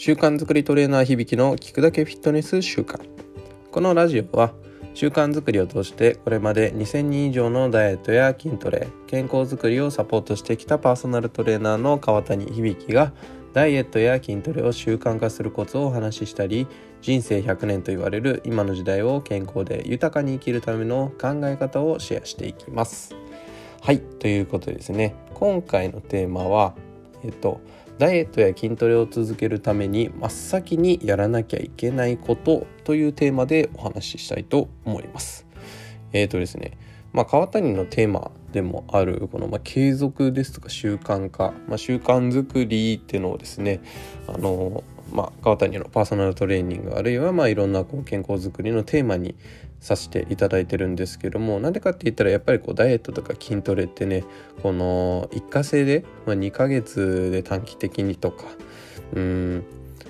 習慣作りトレーナー響の聞くだけフィットネス習慣。このラジオは習慣づくりを通してこれまで2000人以上のダイエットや筋トレ健康づくりをサポートしてきたパーソナルトレーナーの川谷響がダイエットや筋トレを習慣化するコツをお話ししたり人生100年と言われる今の時代を健康で豊かに生きるための考え方をシェアしていきます。はいということでですね。今回のテーマはえっとダイエットや筋トレを続けるために真っ先にやらなきゃいけないことというテーマでお話ししたいと思います。え、ー、とですね、まあ、川谷のテーマでもあるこの、まあ、継続ですとか習慣化、まあ、習慣づくりっていうのをですねあの、まあ、川谷のパーソナルトレーニングあるいはまあいろんなこう健康づくりのテーマにさせていただいてるんですけどもなんでかって言ったらやっぱりこうダイエットとか筋トレってねこの一過性で、まあ、2ヶ月で短期的にとかうん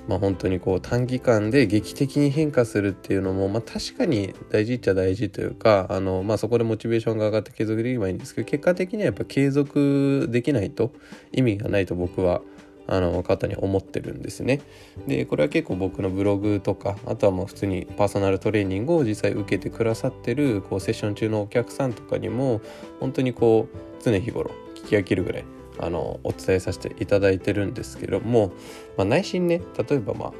まあ本当にこう短期間で劇的に変化するっていうのも、まあ、確かに大事っちゃ大事というかあの、まあ、そこでモチベーションが上がって継続できればいいんですけど結果的にはやっぱ継続できないと意味がないと僕は思あの方に思ってるんですね。でこれは結構僕のブログとかあとはもう普通にパーソナルトレーニングを実際受けてくださってるこうセッション中のお客さんとかにも本当にこう常日頃聞き飽きるぐらいあのお伝えさせていただいてるんですけども、まあ、内心ね例えばまあ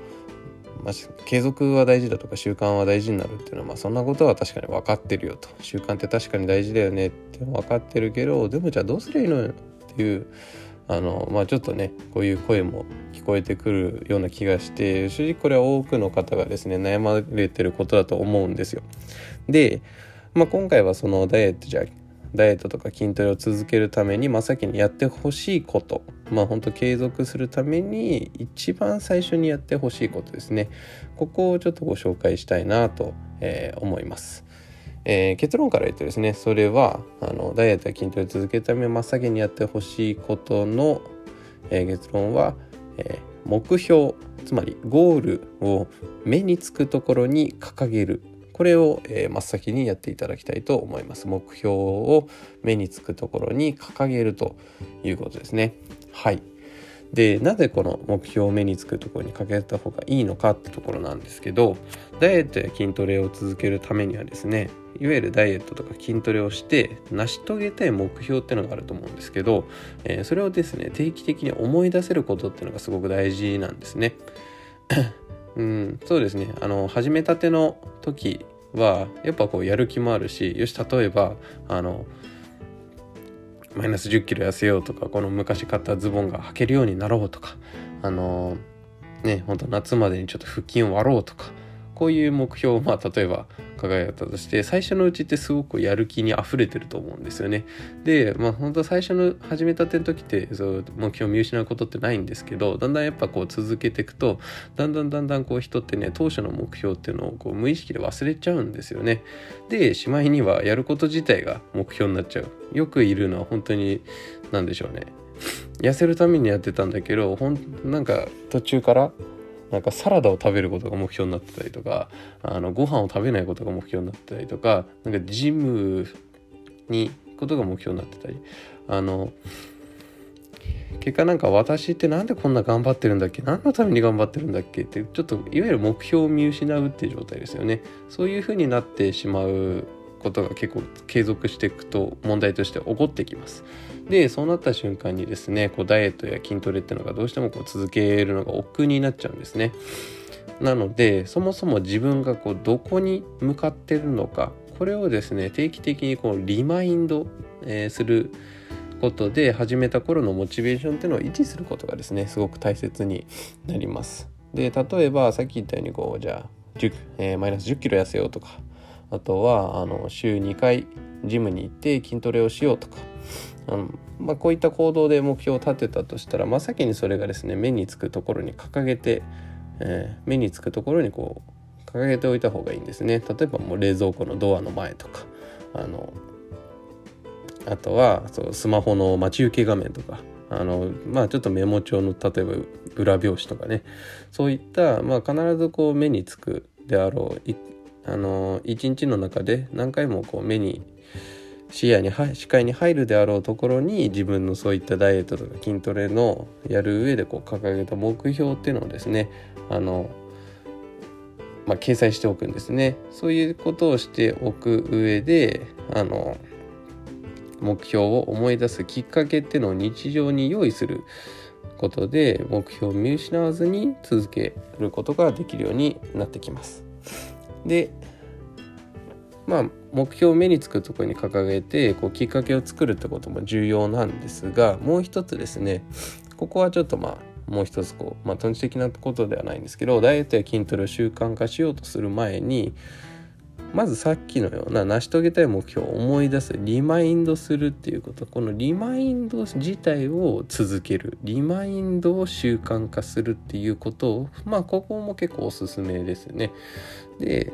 まあ、継続は大事だとか習慣は大事になるっていうのは、まあ、そんなことは確かに分かってるよと習慣って確かに大事だよねって分かってるけどでもじゃあどうすりゃいいのよっていうあのまあちょっとねこういう声も聞こえてくるような気がして正直これは多くの方がですね悩まれてることだと思うんですよ。で、まあ、今回はそのダイエットじゃダイエットとか筋トレを続けるために真っ先にやってほしいことまあ本当継続するために一番最初にやってほしいことですねここをちょっとご紹介したいなと、えー、思います。えー、結論から言うとですねそれはあのダイエットや筋トレを続けるため真っ先にやってほしいことの、えー、結論は、えー、目標つまりゴールを目につくところに掲げる。これを、え、真っ先にやっていただきたいと思います。目標を目につくところに掲げるということですね。はい。でなぜこの目標を目につくところにかけた方がいいのかってところなんですけどダイエットや筋トレを続けるためにはですねいわゆるダイエットとか筋トレをして成し遂げたい目標っていうのがあると思うんですけど、えー、それをですね定期的に思い出せることっていうのがすごく大事なんですね。うん、そうですねあの始めたての時はやっぱこうやる気もあるしよし例えばあのマイナス1 0キロ痩せようとかこの昔買ったズボンが履けるようになろうとかあのね本当夏までにちょっと腹筋を割ろうとかこういう目標をまあ例えば輝いたとして最初のうちってすごくやる気にあふれてると思うんですよね。でまあ本当最初の始めたての時ってそう目標を見失うことってないんですけどだんだんやっぱこう続けていくとだんだんだんだんこう人ってね当初の目標っていうのをこう無意識で忘れちゃうんですよね。でしまいにはやること自体が目標になっちゃう。よくいるのは本当に何でしょうね。痩せるためにやってたんだけどほんなんか途中からなんかサラダを食べることが目標になってたりとかあのご飯を食べないことが目標になってたりとかなんかジムに行くことが目標になってたり。あの結果なんか私ってなんでこんな頑張ってるんだっけ？何のために頑張ってるんだっけ？ってちょっといわゆる目標を見失うっていう状態ですよね。そういうふうになってしまうことが結構継続していくと問題として起こってきます。でそうなった瞬間にですねこうダイエットや筋トレっていうのがどうしてもこう続けるのが億劫になっちゃうんですね。なのでそもそも自分がこうどこに向かってるのかこれをですね定期的にこうリマインド、えー、することで始めた頃のモチベーションっていうのを維持することがですねすごく大切になります。で例えばさっき言ったようにこうじゃあえー、マイナス1 0キロ痩せようとかあとはあの週2回ジムに行って筋トレをしようとか。あの、まあ、こういった行動で目標を立てたとしたら真っ先にそれがですね目につくところに掲げて、えー、目につくところにこう掲げておいた方がいいんですね。例えばもう冷蔵庫のドアの前とかあのあとはそうスマホの待ち受け画面とかあのまあちょっとメモ帳の例えば裏表紙とかね。そういった、まあ、必ずこう目につくであろうあの一日の中で何回もこう目に視野に視界に入るであろうところに自分のそういったダイエットとか筋トレのやる上でこう掲げた目標っていうのをですねあのまあ、掲載しておくんですねそういうことをしておく上であの目標を思い出すきっかけっていうのを日常に用意することで目標を見失わずに続けることができるようになってきます。でまあ目標を目につくところに掲げてこうきっかけを作るってことも重要なんですがもう一つですねここはちょっとまあもう一つこう、まあ、トンチ的なことではないんですけどダイエットや筋トレを習慣化しようとする前にまずさっきのような成し遂げたい目標を思い出すリマインドするっていうことこのリマインド自体を続けるリマインドを習慣化するっていうことをまあここも結構おすすめですね。で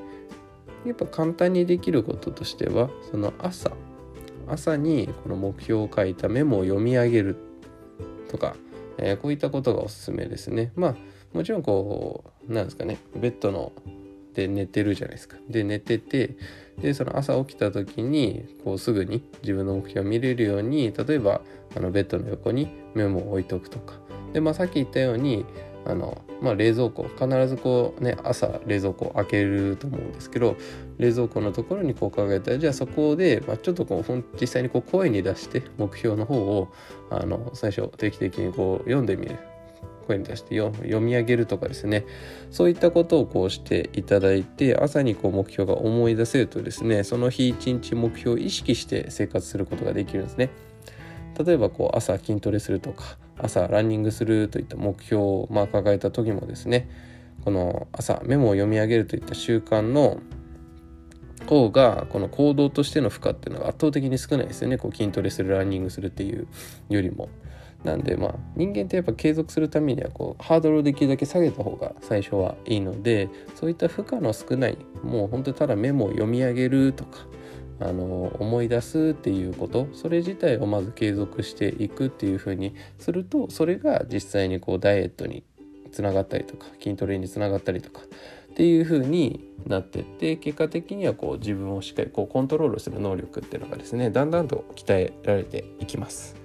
やっぱ簡単にできることとしてはその朝朝にこの目標を書いたメモを読み上げるとかえー、こういったことがおすすめですね。まあもちろんこうなんですかねベッドので寝てるじゃないですか。で寝ててでその朝起きた時にこうすぐに自分の目標を見れるように例えばあのベッドの横にメモを置いとくとかで、まあ、さっき言ったようにあの、まあ、冷蔵庫必ずこうね朝冷蔵庫開けると思うんですけど冷蔵庫のところにこう考えたらじゃあそこで、まあ、ちょっとこう実際にこう声に出して目標の方をあの最初定期的にこう読んでみる声に出して読み上げるとかですねそういったことをこうしていただいて朝にこう目標が思い出せるとですねその日一日目標を意識して生活することができるんですね。例えばこう朝筋トレするとか朝ランニングするといった目標をまあ抱えた時もですねこの朝メモを読み上げるといった習慣の方がこの行動としての負荷っていうのが圧倒的に少ないですよねこう筋トレするランニングするっていうよりも。なんでまあ人間ってやっぱ継続するためにはこうハードルをできるだけ下げた方が最初はいいのでそういった負荷の少ないもう本当にただメモを読み上げるとかあの思い出すっていうことそれ自体をまず継続していくっていうふうにするとそれが実際にこうダイエットにつながったりとか筋トレにつながったりとかっていう風になってって結果的にはこう自分をしっかりこうコントロールする能力っていうのがですねだんだんと鍛えられていきます。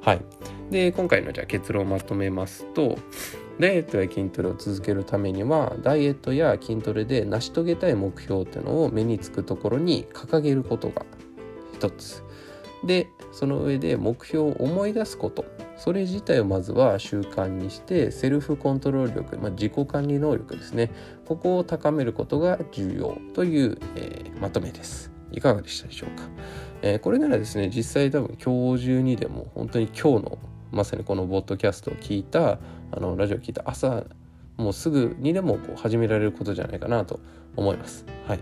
はい、で今回のじゃ結論をまとめますとダイエットや筋トレを続けるためにはダイエットや筋トレで成し遂げたい目標っていうのを目につくところに掲げることが一つ。でその上で目標を思い出すこと。それ自体をまずは習慣にしてセルフコントロール力、まあ、自己管理能力ですね。ここを高めることが重要という、えー、まとめです。いかがでしたでしょうか、えー、これならですね実際多分今日中にでも本当に今日のまさにこのボッドキャストを聞いたあのラジオを聞いた朝もうすぐにでもこう始められることじゃないかなと思います。はい、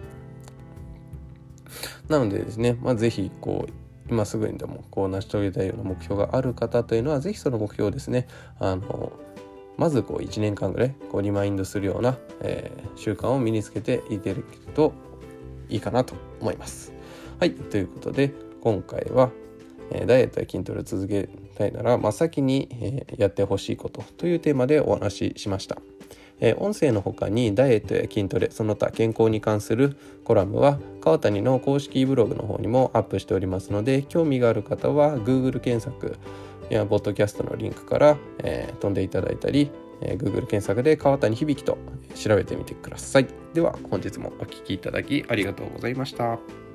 なのでですね、まあ、ぜひこう今すぐにでもこう成し遂げたいような目標がある方というのは是非その目標をですねあのまずこう1年間ぐらいこうリマインドするような、えー、習慣を身につけていけるといいかなと思います。はいということで今回は、ダイエットや筋トレを続けたいなら真っ先に、え、やってほしいことというテーマでお話ししました。え、音声の他にダイエットや筋トレその他健康に関するコラムは川谷の公式ブログの方にもアップしておりますので興味がある方は Google 検索やポッドキャストのリンクから、えー、飛んでいただいたり、えー、Google 検索で川谷響と調べてみてくださいでは本日もお聴きいただきありがとうございました。